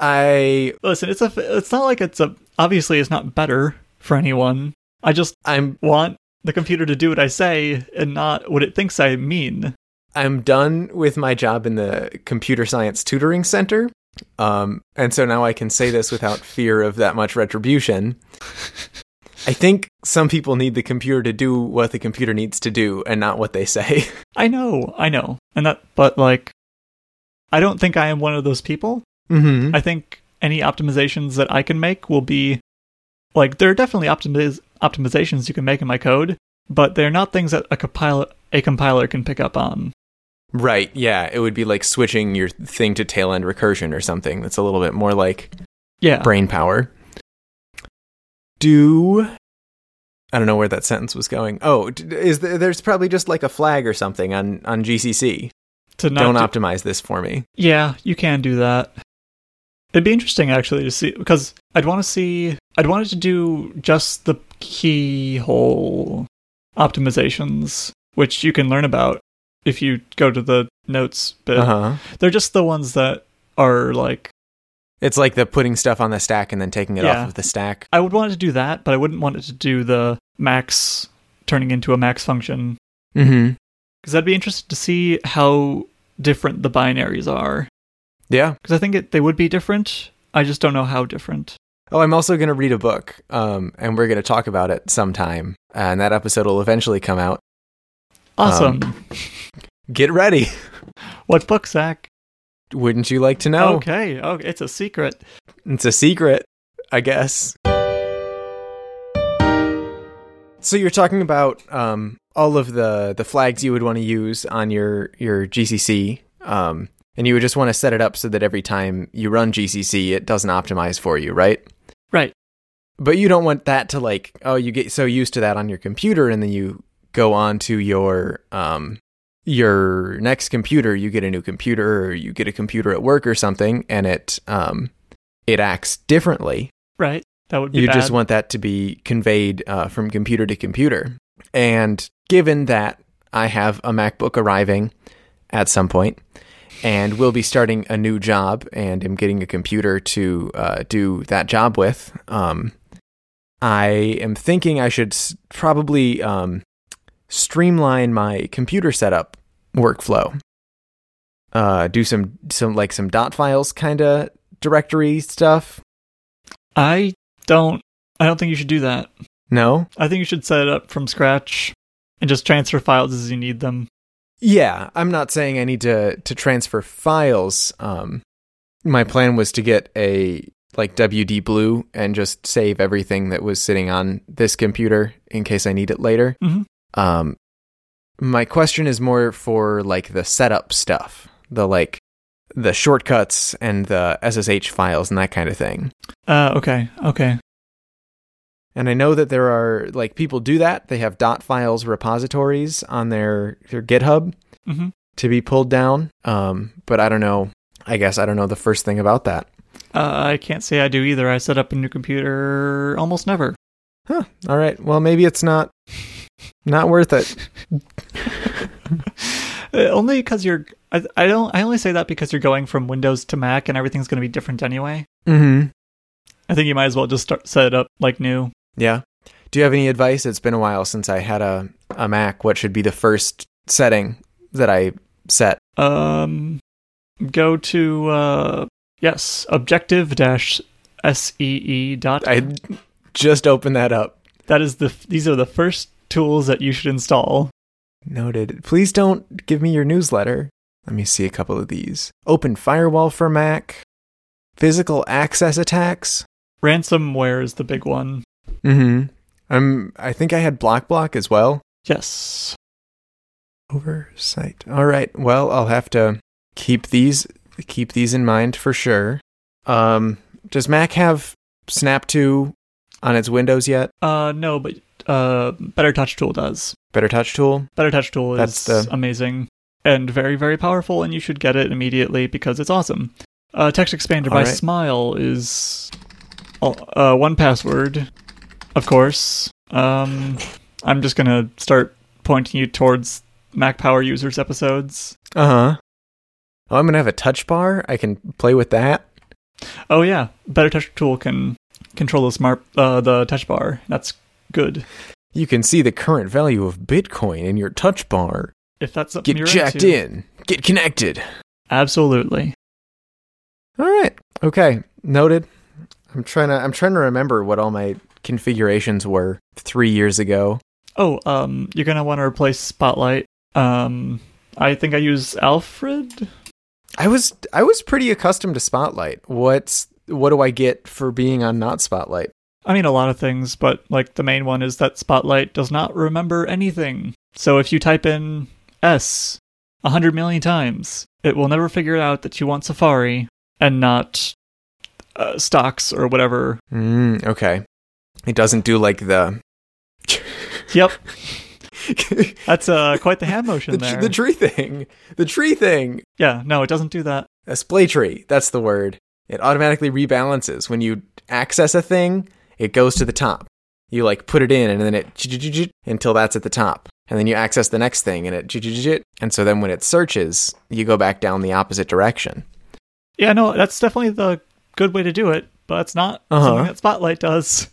I Listen, it's a it's not like it's a obviously it's not better for anyone. I just I'm want the computer to do what I say and not what it thinks I mean. I'm done with my job in the computer science tutoring center. Um, and so now I can say this without fear of that much retribution. [laughs] I think some people need the computer to do what the computer needs to do and not what they say. I know, I know. And that but like I don't think I am one of those people. Mm-hmm. I think any optimizations that I can make will be like there are definitely optimiz- optimizations you can make in my code, but they're not things that a compiler a compiler can pick up on. Right, yeah. It would be like switching your thing to tail end recursion or something that's a little bit more like Yeah. brain power. Do I don't know where that sentence was going. Oh, is there, there's probably just like a flag or something on on GCC. to not Don't do- optimize this for me. Yeah, you can do that. It'd be interesting actually to see because I'd want to see I'd want it to do just the keyhole optimizations, which you can learn about if you go to the notes bit. Uh huh. They're just the ones that are like It's like the putting stuff on the stack and then taking it Yeah. off of the stack. I would want it to do that, but I wouldn't want it to do the max turning into a max function Mm-hmm. because I'd be interested to see how different the binaries are Yeah. because I think it, they would be different. I just don't know how different. Oh, I'm also going to read a book, um, and we're going to talk about it sometime, and that episode will eventually come out. Awesome. Get ready. what book, Zach? Wouldn't you like to know? Okay. Okay. It's a secret. It's a secret, I guess. So you're talking about um, all of the the flags you would want to use on your your GCC, um, and you would just want to set it up so that every time you run GCC, it doesn't optimize for you, right? Right. But you don't want that to like, oh, you get so used to that on your computer, and then you go on to your um, your next computer. You get a new computer, or you get a computer at work or something, and it um, it acts differently. Right. That would be you bad. just want that to be conveyed uh, from computer to computer. And given that I have a MacBook arriving at some point, and will be starting a new job, and am getting a computer to uh, do that job with, um, I am thinking I should s- probably um, streamline my computer setup workflow. Uh, do some some like some dot files kind of directory stuff. I don't. I don't think you should do that. No, I think you should set it up from scratch and just transfer files as you need them. Yeah, I'm not saying I need to to transfer files. Um, my plan was to get a like WD Blue and just save everything that was sitting on this computer in case I need it later. Mhm. Um, my question is more for like the setup stuff, the like the shortcuts and the SSH files and that kind of thing. Uh, okay, okay. And I know that there are like people do that. They have dot files repositories on their their GitHub. hmm to be pulled down. Um, but I don't know. I guess I don't know the first thing about that. Uh, I can't say I do either. I set up a new computer almost never. Huh. All right. Well, maybe it's not not worth it. [laughs] Only because you're. I, I don't. I only say that because you're going from Windows to Mac, and everything's going to be different anyway. Mm-hmm. I think you might as well just start set it up like new. Yeah. Do you have any advice? It's been a while since I had a a Mac. What should be the first setting that I set? Um, go to uh, yes, objective dash see dot. I just opened that up. That is the. These are the first tools that you should install. Noted. Please don't give me your newsletter. Let me see a couple of these. Open firewall for Mac. Physical access attacks. Ransomware is the big one. Mm-hmm. I'm. I think I had Block Block as well. Yes. Oversight. All right. Well, I'll have to keep these keep these in mind for sure. Um, does Mac have Snap 2 on its Windows yet? Uh, no, but uh, Better Touch Tool does. Better Touch Tool. Better Touch Tool is That's the- amazing and very, very powerful, and you should get it immediately because it's awesome. Uh, Text Expander All by right. Smile is uh, 1Password, of course. Um, I'm just gonna start pointing you towards Mac Power Users episodes. Uh huh. Oh, I'm gonna have a touch bar. I can play with that. Oh yeah, Better Touch Tool can control the smart uh, the touch bar. That's good. You can see the current value of Bitcoin in your touch bar. If that's something Get you're jacked into. in. Get connected. Absolutely. All right. Okay. Noted. I'm trying to. I'm trying to remember what all my configurations were three years ago. Oh, um, you're gonna want to replace Spotlight. Um, I think I use Alfred. I was I was pretty accustomed to Spotlight. What's what do I get for being on not Spotlight? I mean, a lot of things, but like the main one is that Spotlight does not remember anything. So if you type in S a hundred million times, it will never figure out that you want Safari and not uh, stocks or whatever. Mm, okay. It doesn't do like the [laughs] Yep, [laughs] that's uh, quite the hand motion the, there. the tree thing. The tree thing. yeah, no, it doesn't do that. A splay tree. That's the word. It automatically rebalances when you access a thing. It goes to the top. You like put it in, and then it until that's at the top, and then you access the next thing, and it and so then when it searches, you go back down the opposite direction. Yeah, no, that's definitely the good way to do it, but it's not Uh-huh. something that Spotlight does.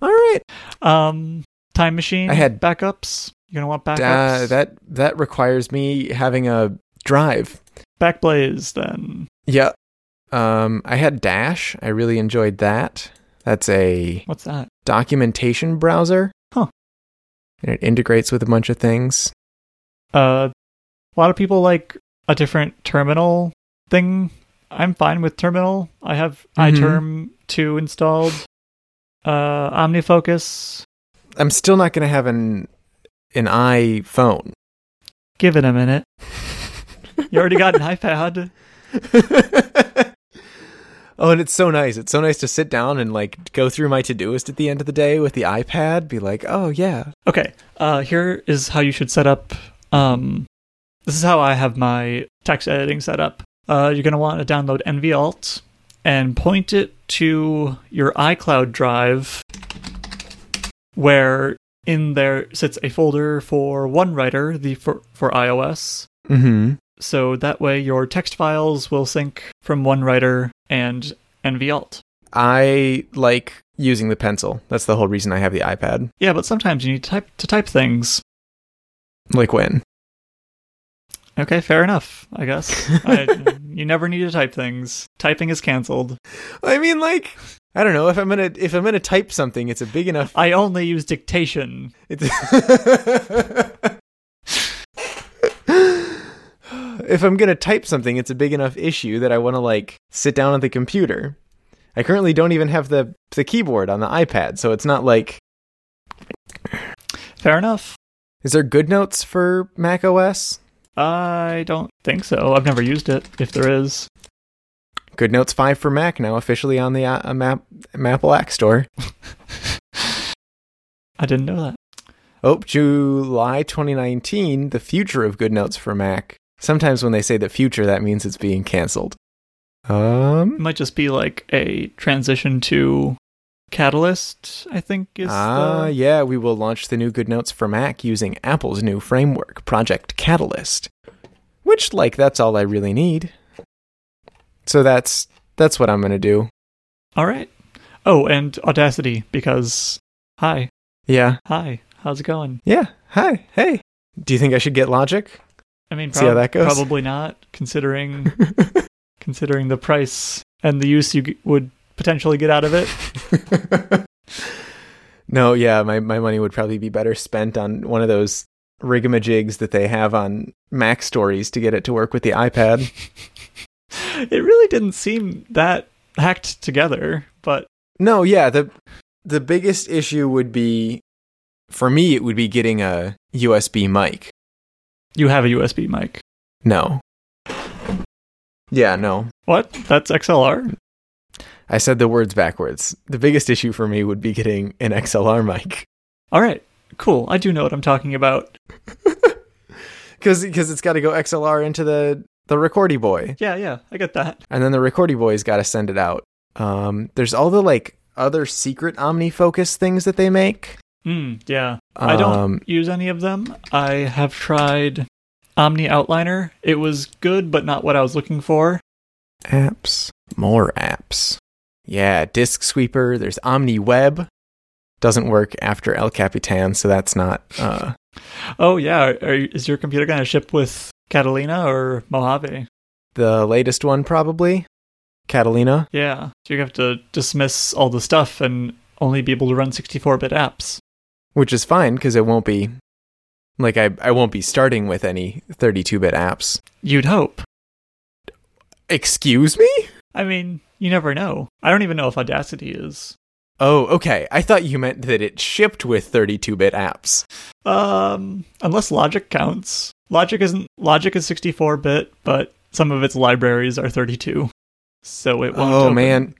All right. Um, time machine. I had- backups. You're gonna want backups. Uh, that that requires me having a drive. Backblaze. Then Yeah. Um, I had Dash. I really enjoyed that. That's a what's that? documentation browser. Huh. And it integrates with a bunch of things. Uh, a lot of people like a different terminal thing. I'm fine with terminal. I have Mhm. iTerm two installed. Uh, OmniFocus. I'm still not going to have an an iPhone. Give it a minute. [laughs] You already got an iPad. [laughs] oh, and it's so nice. It's so nice to sit down and like go through my Todoist at the end of the day with the iPad. Be like, oh yeah, Okay. Uh, here is how you should set up. Um, this is how I have my text editing set up. Uh, you're gonna want to download NVAlt. and point it to your iCloud drive, where in there sits a folder for 1Writer, the for, for iOS. Mm-hmm. So that way your text files will sync from 1Writer and NVAlt. I like using the pencil. That's the whole reason I have the iPad. Yeah, but sometimes you need to type to type things. Like when? Okay, fair enough. I guess I, [laughs] you never need to type things. Typing is canceled. I mean, like, I don't know if I'm gonna if I'm gonna type something, it's a big enough. I only use dictation. It's [laughs] if I'm gonna type something, it's a big enough issue that I want to like sit down at the computer. I currently don't even have the the keyboard on the iPad, so it's not like. Fair enough. Is there good notes for Mac OS? I don't think so. I've never used it. If there is, Good Notes 5 for Mac now officially on the uh, Map Apple App Store. [laughs] I didn't know that. Oh, July 2019, the future of Good Notes for Mac. Sometimes when they say the future, that means it's being canceled. It Um. might just be like a transition to Catalyst. I think is Ah, the... yeah, we will launch the new Good Notes for Mac using Apple's new framework, Project Catalyst. Which, like, that's all I really need. So that's that's what I'm gonna do. All right. Oh, and Audacity because hi, Yeah, hi, how's it going? yeah. Hi, hey. Do you think I should get Logic? I mean, See how that goes? Probably not, considering [laughs] considering the price and the use you g- would potentially get out of it. [laughs] no, yeah, my, my money would probably be better spent on one of those rigamajigs that they have on Mac stories to get it to work with the iPad. [laughs] it really didn't seem that hacked together, but No, yeah, the the biggest issue would be for me it would be getting a USB mic. You have a USB mic. No. Yeah, no. What? That's XLR? I said the words backwards. The biggest issue for me would be getting an XLR mic. All right. Cool. I do know what I'm talking about. [laughs] Cuz cuz it's got to go XLR into the the recordy boy. Yeah, yeah, I get that. and then the recordy boy's got to send it out. Um, there's all the like other secret OmniFocus things that they make. Hmm, yeah. I don't Um, use any of them. I have tried Omni Outliner. It was good, but not what I was looking for. apps, more apps. Yeah, Disk Sweeper. There's OmniWeb. Doesn't work after El Capitan, so that's not. Uh, Oh, yeah. Are, is your computer going to ship with Catalina or Mojave? the latest one probably. Catalina. Yeah. So you have to dismiss all the stuff and only be able to run 64 bit apps. Which is fine because it won't be like I, I won't be starting with any 32-bit apps. You'd hope. Excuse me? I mean, you never know. I don't even know if Audacity is. Oh, okay. I thought you meant that it shipped with 32-bit apps. Um, unless Logic counts. Logic isn't Logic is 64 bit, but some of its libraries are 32. So it won't Oh open. man,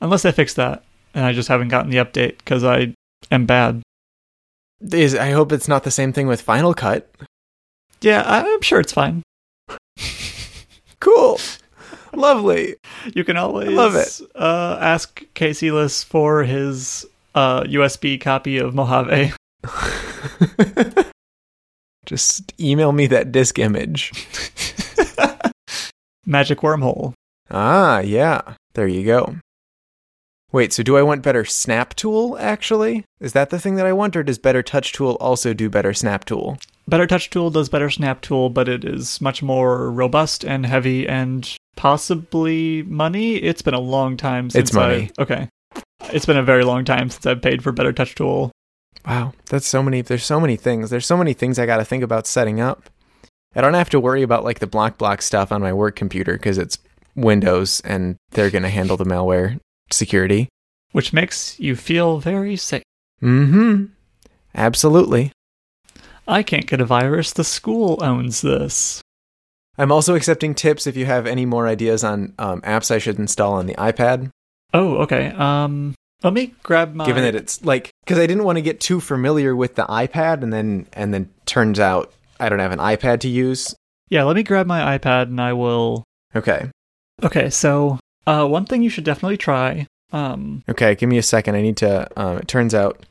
Unless I fix that. And I just haven't gotten the update because I am bad. Is I hope it's not the same thing with Final Cut. Yeah, I'm sure it's fine. [laughs] Cool. Lovely. You can always love it. Uh, ask Casey Liss for his uh, USB copy of Mojave. [laughs] Just email me that disk image. [laughs] Magic wormhole. Ah, yeah. There you go. Wait, so do I want better Snap Tool actually? Is that the thing that I want or does better Touch Tool also do better Snap Tool? Better Touch Tool does better Snap Tool, but it is much more robust and heavy and possibly money. It's been a long time since It's money. I, okay. It's been a very long time since I've paid for Better Touch Tool. Wow, that's so many there's so many things. There's so many things I got to think about setting up. I don't have to worry about like the block block stuff on my work computer cuz it's Windows and they're going to handle the malware security. Which makes you feel very safe. Mhm. Absolutely. I can't get a virus. The school owns this. I'm also accepting tips if you have any more ideas on um, apps I should install on the iPad. Oh, okay. Um, let me grab my. given that it's like because I didn't want to get too familiar with the iPad, and then and then turns out I don't have an iPad to use. yeah, let me grab my iPad and I will. Okay, Okay, so Uh, one thing you should definitely try. Um, Okay, give me a second. I need to. Um, it turns out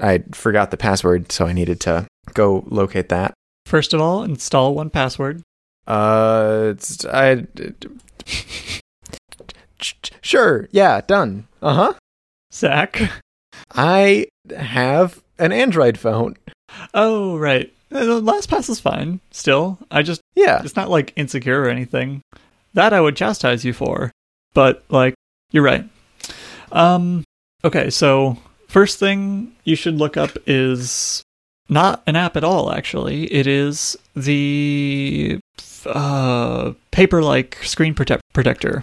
I forgot the password, so I needed to go locate that. first of all, install 1Password. Uh, it's, I. [laughs] Sure. Yeah. Done. Uh huh. Zach. I have an Android phone. Oh, right. Uh, LastPass is fine. Still, I just Yeah. it's not like insecure or anything. That I would chastise you for. But like, you're right. Um. Okay, so first thing you should look up is not an app at all. Actually, it is the uh, paper-like screen protect- protector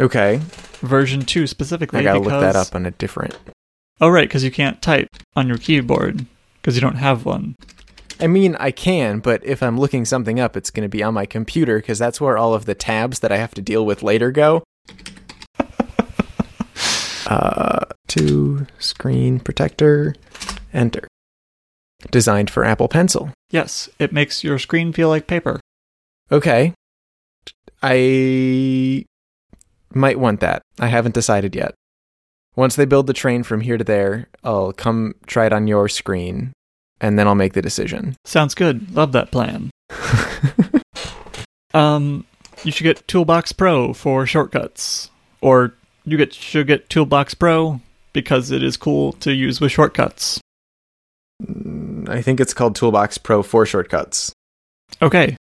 Okay. version two specifically. I gotta because, look that up on a different. Oh, right, because you can't type on your keyboard because you don't have one. I mean, I can, but if I'm looking something up, it's going to be on my computer because that's where all of the tabs that I have to deal with later go. [laughs] uh, to screen protector, enter. Designed for Apple Pencil. Yes, it makes your screen feel like paper. Okay. I might want that. I haven't decided yet. Once they build the train from here to there, I'll come try it on your screen, and then I'll make the decision. Sounds good. Love that plan. [laughs] Um, you should get Toolbox Pro for shortcuts, or you get should get Toolbox Pro because it is cool to use with shortcuts. Mm, I think it's called Toolbox Pro for shortcuts. Okay,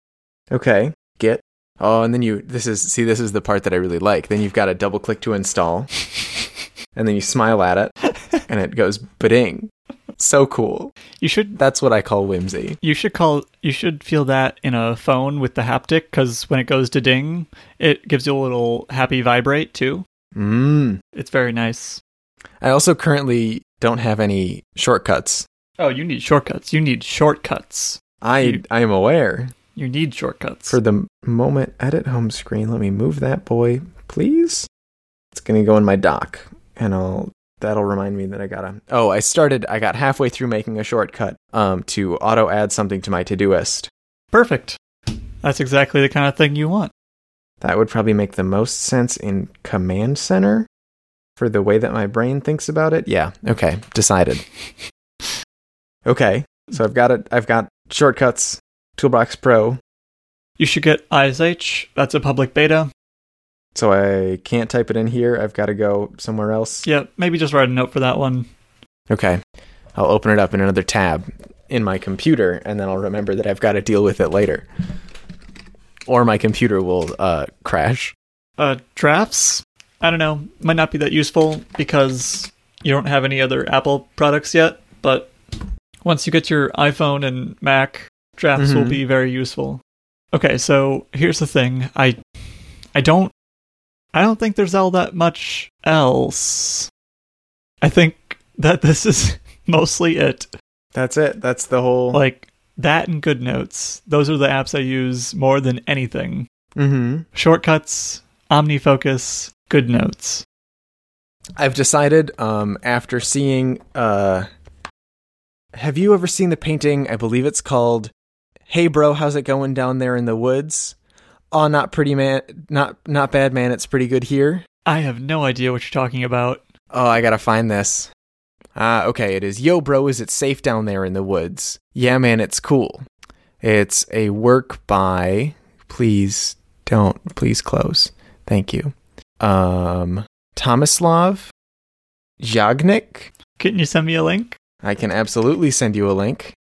Okay. Get. Oh, and then you. This is see. This is the part that I really like. Then you've got to double click to install, [laughs] and then you smile at it, and it goes bading. So cool. you should That's what I call whimsy. you should call you should feel that in a phone with the haptic because when it goes to ding, it gives you a little happy vibrate too. Mmm. It's very nice. I also currently don't have any shortcuts. Oh, you need shortcuts. You need shortcuts. I You- I am aware. You need shortcuts. For the moment, edit home screen. Let me move that boy, please. It's gonna go in my dock, and I'll. That'll remind me that I gotta. Oh, I started. I got halfway through making a shortcut um to auto add something to my Todoist. Perfect. That's exactly the kind of thing you want. That would probably make the most sense in Command Center for the way that my brain thinks about it. Yeah. Okay. Decided. [laughs] Okay. So I've got it. I've got shortcuts. Toolbox Pro. You should get ISH. That's a public beta. So I can't type it in here. I've got to go somewhere else. Yeah, maybe just write a note for that one. Okay. I'll open it up in another tab in my computer, and then I'll remember that I've got to deal with it later. Or my computer will uh, crash. Uh, drafts? I don't know. Might not be that useful because you don't have any other Apple products yet, but once you get your iPhone and Mac, drafts will Mhm. be very useful. Okay, so here's the thing. I I don't I don't think there's all that much else. I think that [laughs] this is mostly it. That's it. That's the whole. Like that and Good Notes. Those are the apps I use more than anything. mm-hmm. Shortcuts, OmniFocus, Good Notes. I've decided um, after seeing. Uh, have you ever seen the painting? I believe it's called "Hey Bro, How's It Going Down There in the Woods?" Oh, not pretty man, not not bad man. It's pretty good here. I have no idea what you're talking about. Oh, I gotta find this. Ah, okay. It is Yo Bro, is it safe down there in the woods? Yeah, man, it's cool. It's a work by. Please don't. Please close. Thank you. Um, Tomislav Jagnjic. Can you send me a link? I can absolutely send you a link.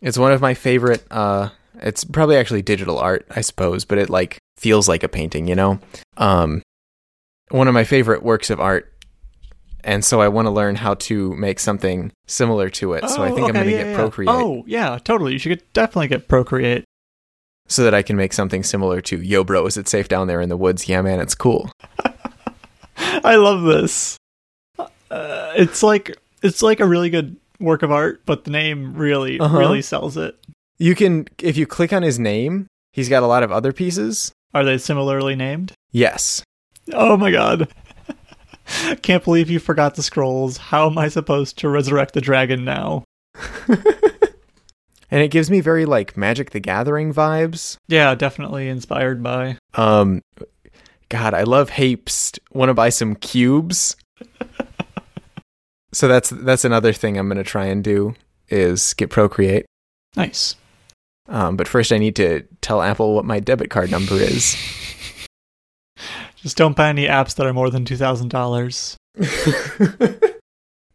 It's one of my favorite uh it's probably actually digital art, I suppose, but it like feels like a painting, you know? Um one of my favorite works of art. And so I want to learn how to make something similar to it. so I think I'm going to yeah, get yeah. Procreate Oh, yeah, totally. You should definitely get Procreate. so that I can make something similar to Yo bro, is it safe down there in the woods? Yeah, man, it's cool. [laughs] I love this. Uh, it's like it's like a really good work of art, but the name really Uh-huh. really sells it. You can if you click on his name, he's got a lot of other pieces. Are they similarly named? Yes. Oh my god. [laughs] Can't believe you forgot the scrolls. How am I supposed to resurrect the dragon now? [laughs] And it gives me very like Magic the Gathering vibes. Yeah, definitely inspired by. Um, God, I love Hapest. Want to buy some cubes? [laughs] so that's that's another thing I'm going to try and do is get Procreate. Nice. Um, but first, I need to tell Apple what my debit card number is. [laughs] Just don't buy any apps that are more than two thousand dollars. [laughs]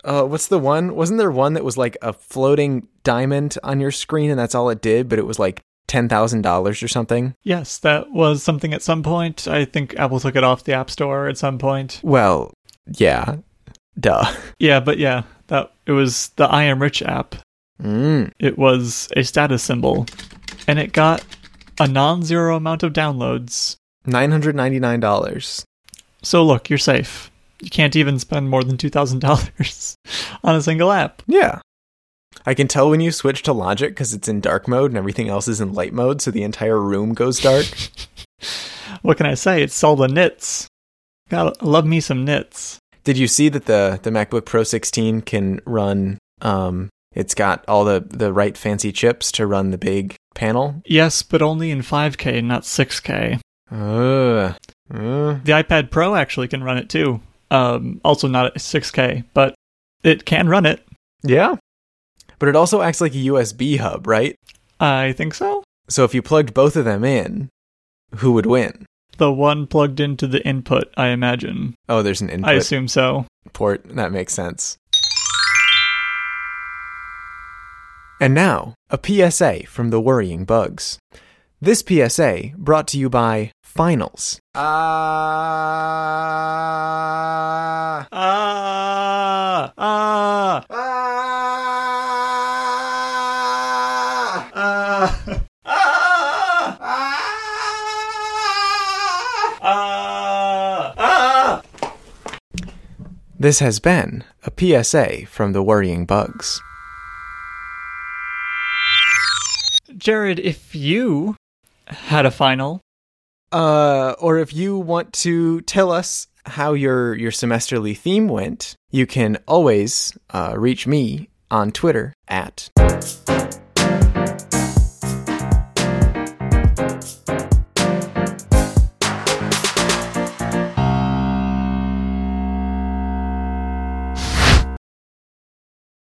uh, what's the one? Wasn't there one that was like a floating diamond on your screen, and that's all it did? But it was like ten thousand dollars or something. Yes, that was something at some point. I think Apple took it off the App Store at some point. Well, yeah, duh. Yeah, but yeah, that it was the I Am Rich app. Mm. It was a status symbol, and it got a non-zero amount of downloads. Nine hundred ninety-nine dollars. So look, you're safe. You can't even spend more than two thousand dollars [laughs] on a single app. Yeah. I can tell when you switch to Logic because it's in dark mode and everything else is in light mode, so the entire room goes dark. [laughs] What can I say? It's all the nits. Gotta love me some nits. Did you see that the the MacBook Pro 16 can run? Um, it's got all the the right fancy chips to run the big panel. Yes, but only in 5K, not 6K. Uh, uh, The iPad Pro actually can run it too. Um, also not at 6K, but it can run it. yeah, but it also acts like a USB hub, right? I think so. So if you plugged both of them in, who would win? The one plugged into the input, I imagine. Oh, there's an input. I assume so. port. That makes sense. And now, a PSA from the Worrying Bugs. This PSA brought to you by Finals. Ah. Ah! Ah! Ah. Ah! Ah! Ah! This has been a PSA from the Worrying Bugs. Jared, if you had a final, Uh, or if you want to tell us how your your semesterly theme went, you can always uh, reach me on Twitter at